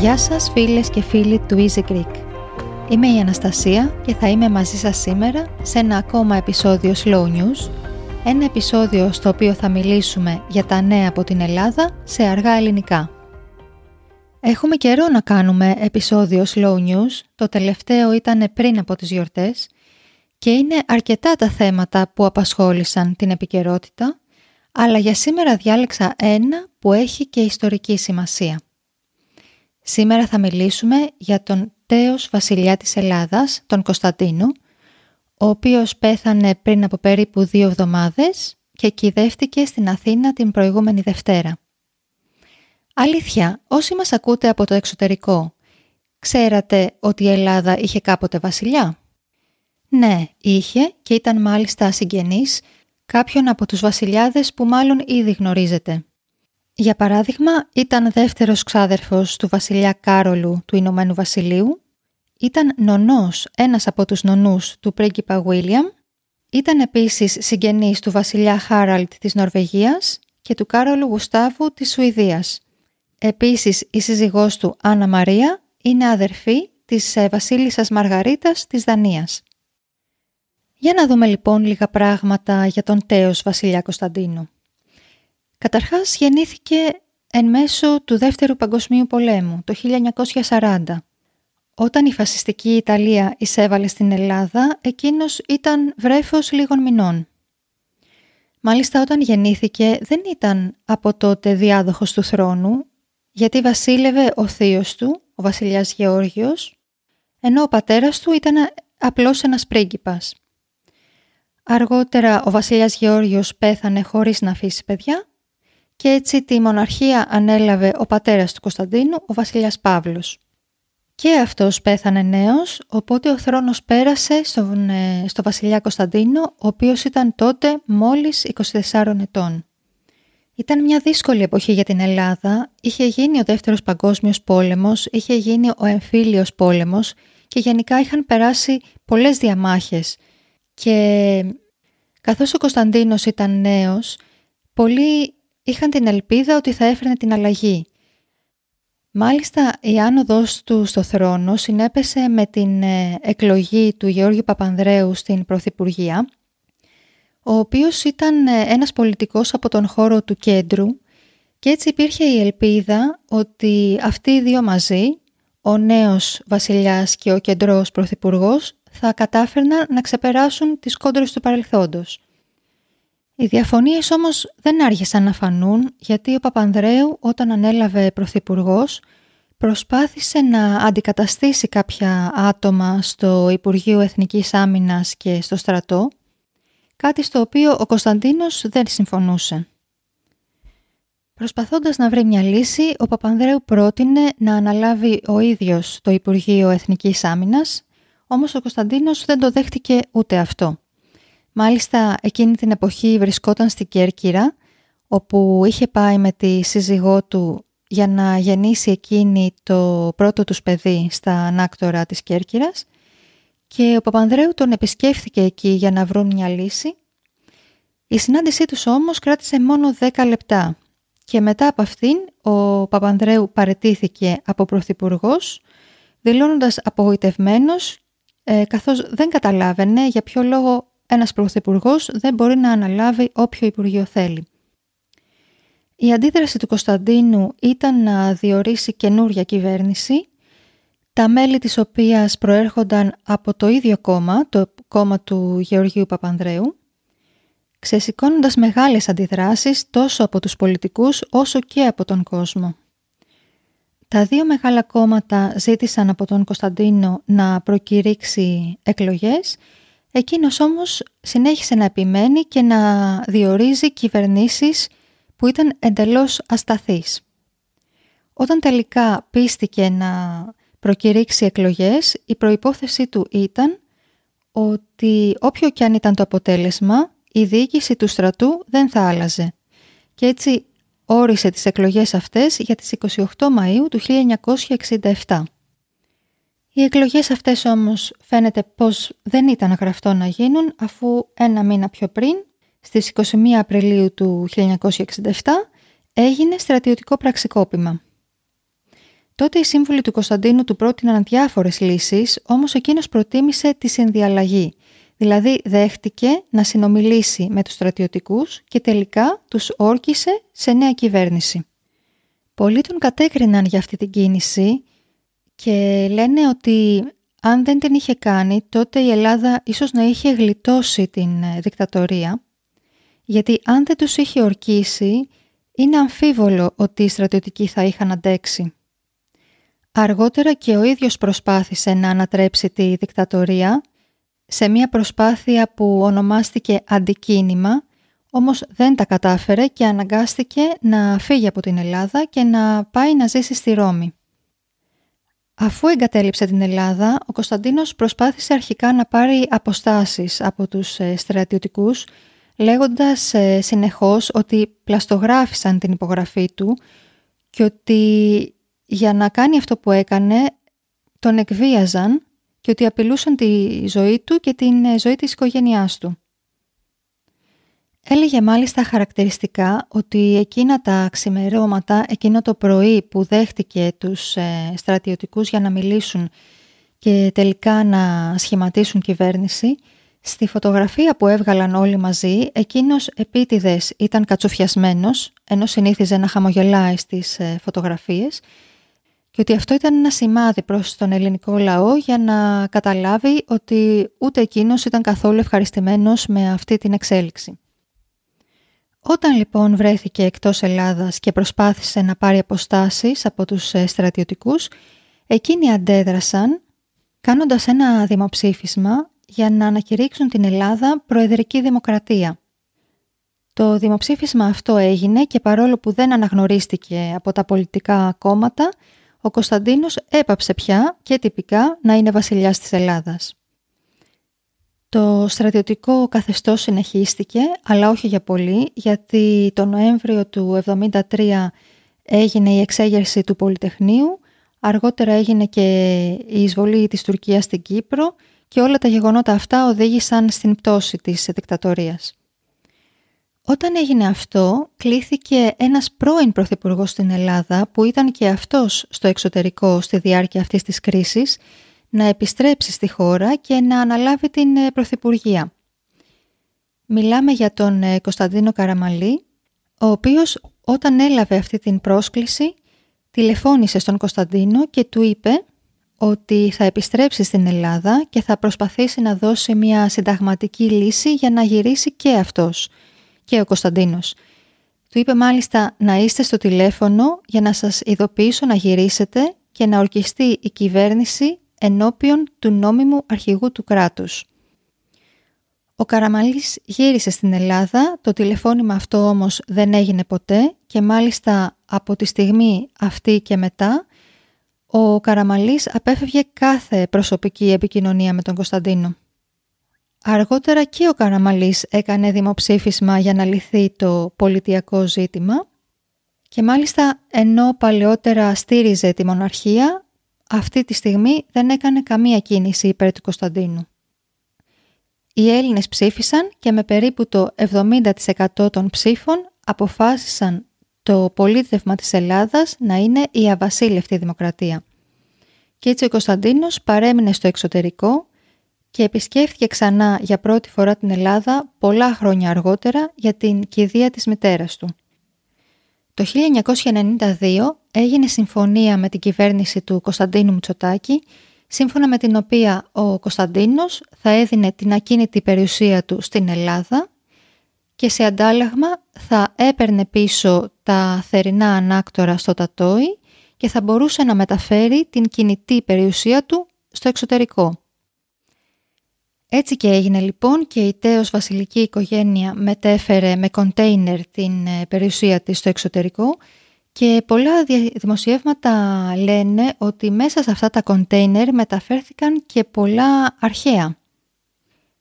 Γεια σας φίλες και φίλοι του Easy Greek. Είμαι η Αναστασία και θα είμαι μαζί σας σήμερα σε ένα ακόμα επεισόδιο Slow News, ένα επεισόδιο στο οποίο θα μιλήσουμε για τα νέα από την Ελλάδα σε αργά ελληνικά. Έχουμε καιρό να κάνουμε επεισόδιο Slow News, το τελευταίο ήταν πριν από τις γιορτές και είναι αρκετά τα θέματα που απασχόλησαν την επικαιρότητα, αλλά για σήμερα διάλεξα ένα που έχει και ιστορική σημασία. Σήμερα θα μιλήσουμε για τον τέος βασιλιά της Ελλάδας, τον Κωνσταντίνο, ο οποίος πέθανε πριν από περίπου δύο εβδομάδες και κυδεύτηκε στην Αθήνα την προηγούμενη Δευτέρα. Αλήθεια, όσοι μας ακούτε από το εξωτερικό, ξέρατε ότι η Ελλάδα είχε κάποτε βασιλιά; Ναι, είχε και ήταν μάλιστα συγγενής κάποιον από τους βασιλιάδες που μάλλον ήδη γνωρίζετε. Για παράδειγμα, ήταν δεύτερος ξάδερφος του βασιλιά Κάρολου του Ηνωμένου Βασιλείου, ήταν νονός ένας από τους νονούς του πρίγκιπα Βίλιαμ, ήταν επίσης συγγενής του βασιλιά Χάραλτ της Νορβηγίας και του Κάρολου Γουστάβου της Σουηδίας. Επίσης, η σύζυγός του Άννα Μαρία είναι αδερφή της ε, βασίλισσας Μαργαρίτας της Δανίας. Για να δούμε λοιπόν λίγα πράγματα για τον τέος βασιλιά Κωνσταντίνου. Καταρχάς γεννήθηκε εν μέσω του Δεύτερου Παγκοσμίου Πολέμου το 1940. Όταν η φασιστική Ιταλία εισέβαλε στην Ελλάδα, εκείνος ήταν βρέφος λίγων μηνών. Μάλιστα όταν γεννήθηκε δεν ήταν από τότε διάδοχος του θρόνου, γιατί βασίλευε ο θείος του, ο βασιλιάς Γεώργιος, ενώ ο πατέρας του ήταν απλώς ένας πρίγκιπας. Αργότερα ο βασιλιάς Γεώργιος πέθανε χωρίς να αφήσει παιδιά και έτσι τη μοναρχία ανέλαβε ο πατέρας του Κωνσταντίνου, ο βασιλιάς Παύλος. Και αυτός πέθανε νέος, οπότε ο θρόνος πέρασε στον, ε, στο βασιλιά Κωνσταντίνο, ο οποίος ήταν τότε μόλις 24 ετών. Ήταν μια δύσκολη εποχή για την Ελλάδα, είχε γίνει ο δεύτερος παγκόσμιος πόλεμος, είχε γίνει ο εμφύλιος πόλεμος και γενικά είχαν περάσει πολλές διαμάχες και καθώς ο Κωνσταντίνος ήταν νέος, πολλοί είχαν την ελπίδα ότι θα έφερνε την αλλαγή. Μάλιστα η άνοδος του στο θρόνο συνέπεσε με την ε, εκλογή του Γεώργιου Παπανδρέου στην Πρωθυπουργία, ο οποίος ήταν ε, ένας πολιτικός από τον χώρο του κέντρου και έτσι υπήρχε η ελπίδα ότι αυτοί οι δύο μαζί, ο νέος βασιλιάς και ο κεντρός πρωθυπουργός, θα κατάφερναν να ξεπεράσουν τις κόντρες του παρελθόντος. Οι διαφωνίες όμως δεν άργησαν να φανούν γιατί ο Παπανδρέου όταν ανέλαβε πρωθυπουργός προσπάθησε να αντικαταστήσει κάποια άτομα στο Υπουργείο Εθνικής Άμυνας και στο στρατό, κάτι στο οποίο ο Κωνσταντίνος δεν συμφωνούσε. Προσπαθώντας να βρει μια λύση, ο Παπανδρέου πρότεινε να αναλάβει ο ίδιος το Υπουργείο Εθνικής Άμυνας, όμως ο Κωνσταντίνος δεν το δέχτηκε ούτε αυτό. Μάλιστα εκείνη την εποχή βρισκόταν στην Κέρκυρα όπου είχε πάει με τη σύζυγό του για να γεννήσει εκείνη το πρώτο τους παιδί στα ανάκτορα της Κέρκυρας και ο Παπανδρέου τον επισκέφθηκε εκεί για να βρουν μια λύση. Η συνάντησή τους όμως κράτησε μόνο 10 λεπτά και μετά από αυτήν ο Παπανδρέου παρετήθηκε από πρωθυπουργός, δηλώνοντας απογοητευμένος ε, καθώς δεν καταλάβαινε για ποιο λόγο ένας πρωθυπουργός δεν μπορεί να αναλάβει όποιο Υπουργείο θέλει. Η αντίδραση του Κωνσταντίνου ήταν να διορίσει καινούρια κυβέρνηση, τα μέλη της οποίας προέρχονταν από το ίδιο κόμμα, το κόμμα του Γεωργίου Παπανδρέου, ξεσηκώνοντας μεγάλες αντιδράσεις τόσο από τους πολιτικούς όσο και από τον κόσμο. Τα δύο μεγάλα κόμματα ζήτησαν από τον Κωνσταντίνο να προκηρύξει εκλογές Εκείνος όμως συνέχισε να επιμένει και να διορίζει κυβερνήσεις που ήταν εντελώς ασταθείς. Όταν τελικά πίστηκε να προκηρύξει εκλογές, η προϋπόθεσή του ήταν ότι όποιο και αν ήταν το αποτέλεσμα, η διοίκηση του στρατού δεν θα άλλαζε. Και έτσι όρισε τις εκλογές αυτές για τις 28 Μαΐου του 1967. Οι εκλογές αυτές όμως φαίνεται πως δεν ήταν γραφτό να γίνουν αφού ένα μήνα πιο πριν, στις 21 Απριλίου του 1967, έγινε στρατιωτικό πραξικόπημα. Τότε οι σύμβουλοι του Κωνσταντίνου του πρότειναν διάφορες λύσεις, όμως εκείνος προτίμησε τη συνδιαλλαγή. Δηλαδή δέχτηκε να συνομιλήσει με τους στρατιωτικούς και τελικά τους όρκησε σε νέα κυβέρνηση. Πολλοί τον κατέκριναν για αυτή την κίνηση και λένε ότι αν δεν την είχε κάνει τότε η Ελλάδα ίσως να είχε γλιτώσει την ε, δικτατορία γιατί αν δεν τους είχε ορκίσει είναι αμφίβολο ότι οι στρατιωτικοί θα είχαν αντέξει. Αργότερα και ο ίδιος προσπάθησε να ανατρέψει τη δικτατορία σε μια προσπάθεια που ονομάστηκε αντικίνημα, όμως δεν τα κατάφερε και αναγκάστηκε να φύγει από την Ελλάδα και να πάει να ζήσει στη Ρώμη. Αφού εγκατέλειψε την Ελλάδα, ο Κωνσταντίνος προσπάθησε αρχικά να πάρει αποστάσεις από τους ε, στρατιωτικούς, λέγοντας ε, συνεχώς ότι πλαστογράφησαν την υπογραφή του και ότι για να κάνει αυτό που έκανε τον εκβίαζαν και ότι απειλούσαν τη ζωή του και την ε, ζωή της οικογένειάς του. Έλεγε μάλιστα χαρακτηριστικά ότι εκείνα τα ξημερώματα, εκείνο το πρωί που δέχτηκε τους ε, στρατιωτικούς για να μιλήσουν και τελικά να σχηματίσουν κυβέρνηση, στη φωτογραφία που έβγαλαν όλοι μαζί, εκείνος επίτηδες ήταν κατσουφιασμένος, ενώ συνήθιζε να χαμογελάει στις ε, φωτογραφίες και ότι αυτό ήταν ένα σημάδι προς τον ελληνικό λαό για να καταλάβει ότι ούτε εκείνος ήταν καθόλου ευχαριστημένος με αυτή την εξέλιξη. Όταν λοιπόν βρέθηκε εκτός Ελλάδας και προσπάθησε να πάρει αποστάσεις από τους ε, στρατιωτικούς, εκείνοι αντέδρασαν κάνοντας ένα δημοψήφισμα για να ανακηρύξουν την Ελλάδα προεδρική δημοκρατία. Το δημοψήφισμα αυτό έγινε και παρόλο που δεν αναγνωρίστηκε από τα πολιτικά κόμματα, ο Κωνσταντίνος έπαψε πια και τυπικά να είναι βασιλιάς της Ελλάδας. Το στρατιωτικό καθεστώς συνεχίστηκε, αλλά όχι για πολύ, γιατί το Νοέμβριο του 1973 έγινε η εξέγερση του Πολυτεχνείου, αργότερα έγινε και η εισβολή της Τουρκίας στην Κύπρο και όλα τα γεγονότα αυτά οδήγησαν στην πτώση της δικτατορίας. Όταν έγινε αυτό, κλήθηκε ένας πρώην πρωθυπουργός στην Ελλάδα που ήταν και αυτός στο εξωτερικό στη διάρκεια αυτής της κρίσης να επιστρέψει στη χώρα και να αναλάβει την ε, πρωθυπουργία. Μιλάμε για τον ε, Κωνσταντίνο Καραμαλή, ο οποίος όταν έλαβε αυτή την πρόσκληση τηλεφώνησε στον Κωνσταντίνο και του είπε ότι θα επιστρέψει στην Ελλάδα και θα προσπαθήσει να δώσει μια συνταγματική λύση για να γυρίσει και αυτός – και ο Κωνσταντίνος. Του είπε μάλιστα να είστε στο τηλέφωνο για να σας ειδοποιήσω να γυρίσετε και να ορκιστεί η κυβέρνηση ενώπιον του νόμιμου αρχηγού του κράτους. Ο Καραμαλής γύρισε στην Ελλάδα, το τηλεφώνημα αυτό όμως δεν έγινε ποτέ και μάλιστα από τη στιγμή αυτή και μετά ο Καραμαλής απέφευγε κάθε προσωπική επικοινωνία με τον Κωνσταντίνο. Αργότερα και ο Καραμαλής έκανε δημοψήφισμα για να λυθεί το πολιτιακό ζήτημα και μάλιστα ενώ παλαιότερα στήριζε τη μοναρχία, αυτή τη στιγμή δεν έκανε καμία κίνηση υπέρ του Κωνσταντίνου. Οι Έλληνες ψήφισαν και με περίπου το 70% των ψήφων αποφάσισαν το πολίτευμα της Ελλάδας να είναι η αβασίλευτη δημοκρατία. Και έτσι ο Κωνσταντίνος παρέμεινε στο εξωτερικό και επισκέφθηκε ξανά για πρώτη φορά την Ελλάδα πολλά χρόνια αργότερα για την κηδεία της μητέρας του. Το 1992 έγινε συμφωνία με την κυβέρνηση του Κωνσταντίνου Μητσοτάκη, σύμφωνα με την οποία ο Κωνσταντίνος θα έδινε την ακίνητη περιουσία του στην Ελλάδα και σε αντάλλαγμα θα έπαιρνε πίσω τα θερινά ανάκτορα στο Τατόι και θα μπορούσε να μεταφέρει την κινητή περιουσία του στο εξωτερικό. Έτσι και έγινε λοιπόν και η τέος βασιλική οικογένεια μετέφερε με κοντέινερ την ε, περιουσία της στο εξωτερικό και πολλά δημοσιεύματα λένε ότι μέσα σε αυτά τα κοντέινερ μεταφέρθηκαν και πολλά αρχαία.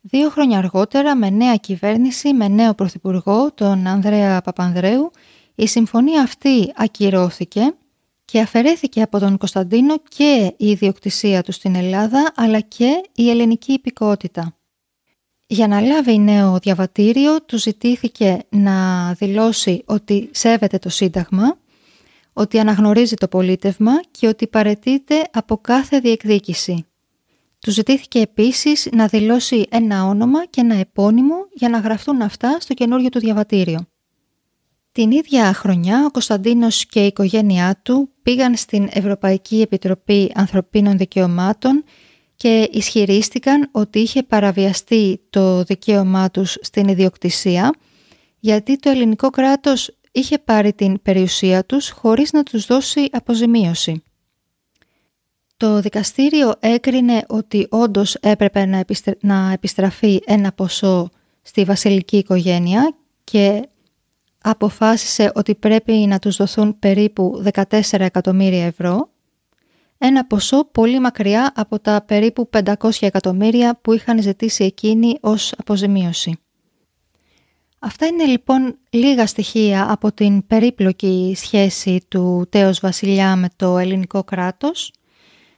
Δύο χρόνια αργότερα με νέα κυβέρνηση, με νέο πρωθυπουργό, τον Ανδρέα Παπανδρέου, η συμφωνία αυτή ακυρώθηκε και αφαιρέθηκε από τον Κωνσταντίνο και η ιδιοκτησία του στην Ελλάδα αλλά και η ελληνική υπηκότητα. Για να λάβει νέο διαβατήριο του ζητήθηκε να δηλώσει ότι σέβεται το Σύνταγμα, ότι αναγνωρίζει το πολίτευμα και ότι παρετείται από κάθε διεκδίκηση. Του ζητήθηκε επίσης να δηλώσει ένα όνομα και ένα επώνυμο για να γραφτούν αυτά στο καινούριο του διαβατήριο. Την ίδια χρονιά ο Κωνσταντίνος και η οικογένειά του πήγαν στην Ευρωπαϊκή Επιτροπή Ανθρωπίνων Δικαιωμάτων και ισχυρίστηκαν ότι είχε παραβιαστεί το δικαίωμά τους στην ιδιοκτησία γιατί το ελληνικό κράτος είχε πάρει την περιουσία τους χωρίς να τους δώσει αποζημίωση. Το δικαστήριο έκρινε ότι όντως έπρεπε να, να επιστραφεί ένα ποσό στη βασιλική οικογένεια και αποφάσισε ότι πρέπει να τους δοθούν περίπου 14 εκατομμύρια ευρώ, ένα ποσό πολύ μακριά από τα περίπου 500 εκατομμύρια που είχαν ζητήσει εκείνοι ως αποζημίωση. Αυτά είναι λοιπόν λίγα στοιχεία από την περίπλοκη σχέση του τέος βασιλιά με το ελληνικό κράτος.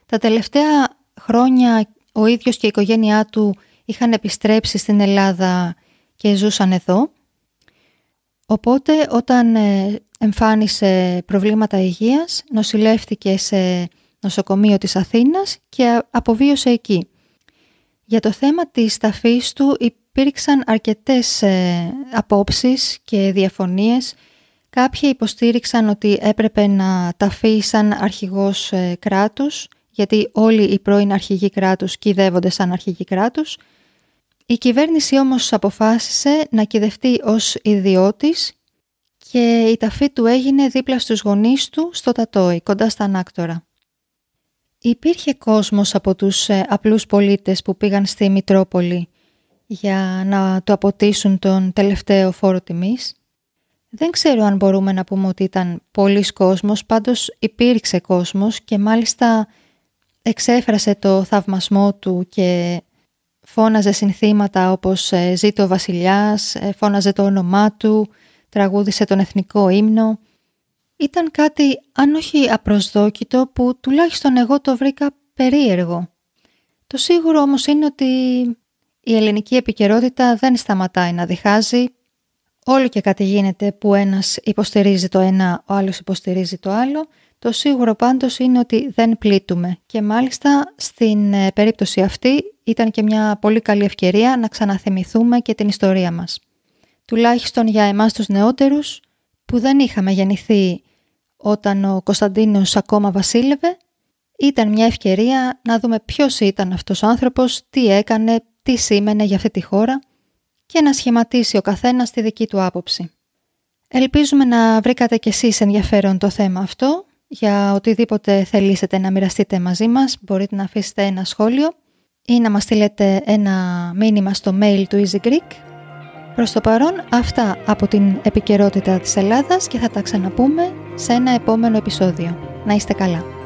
Τα τελευταία χρόνια ο ίδιος και η οικογένειά του είχαν επιστρέψει στην Ελλάδα και ζούσαν εδώ. Οπότε όταν ε, εμφάνισε προβλήματα υγείας νοσηλεύτηκε σε νοσοκομείο της Αθήνας και αποβίωσε εκεί. Για το θέμα της ταφής του υπήρξαν αρκετές ε, απόψεις και διαφωνίες. Κάποιοι υποστήριξαν ότι έπρεπε να ταφεί σαν αρχηγός ε, κράτους, γιατί όλοι οι πρώην αρχηγοί κράτους κυδεύονται σαν αρχηγοί κράτους. Η κυβέρνηση όμως αποφάσισε να κυδευτεί ως ιδιώτης και η ταφή του έγινε δίπλα στους γονείς του στο Τατόι, κοντά στα Ανάκτορα. Υπήρχε κόσμος από τους ε, απλούς πολίτες που πήγαν στη Μητρόπολη για να το αποτίσουν τον τελευταίο φόρο τιμής. Δεν ξέρω αν μπορούμε να πούμε ότι ήταν πολλοί κόσμος, πάντως υπήρξε κόσμος και μάλιστα εξέφρασε το θαυμασμό του και φώναζε συνθήματα όπως ε, «Ζήτω ο βασιλιάς», ε, φώναζε το όνομά του, τραγούδισε τον εθνικό ύμνο. Ήταν κάτι αν όχι απροσδόκητο που τουλάχιστον εγώ το βρήκα περίεργο. Το σίγουρο όμως είναι ότι η ελληνική επικαιρότητα δεν σταματάει να διχάζει. Όλο και κάτι γίνεται που ένας υποστηρίζει το ένα, ο άλλος υποστηρίζει το άλλο. Το σίγουρο πάντως είναι ότι δεν πλήττουμε και μάλιστα στην ε, περίπτωση αυτή ήταν και μια πολύ καλή ευκαιρία να ξαναθυμηθούμε και την ιστορία μας. Τουλάχιστον για εμάς τους νεότερους που δεν είχαμε γεννηθεί όταν ο Κωνσταντίνος ακόμα βασίλευε, ήταν μια ευκαιρία να δούμε ποιος ήταν αυτός ο άνθρωπος, τι έκανε, τι σήμαινε για αυτή τη χώρα και να σχηματίσει ο καθένας τη δική του άποψη. Ελπίζουμε να βρήκατε κι εσείς ενδιαφέρον το θέμα αυτό. Για οτιδήποτε θελήσετε να μοιραστείτε μαζί μας μπορείτε να αφήσετε ένα σχόλιο ή να μας στείλετε ένα μήνυμα στο mail του Easy Greek. Προς το παρόν αυτά από την επικαιρότητα της Ελλάδας και θα τα ξαναπούμε σε ένα επόμενο επεισόδιο. Να είστε καλά.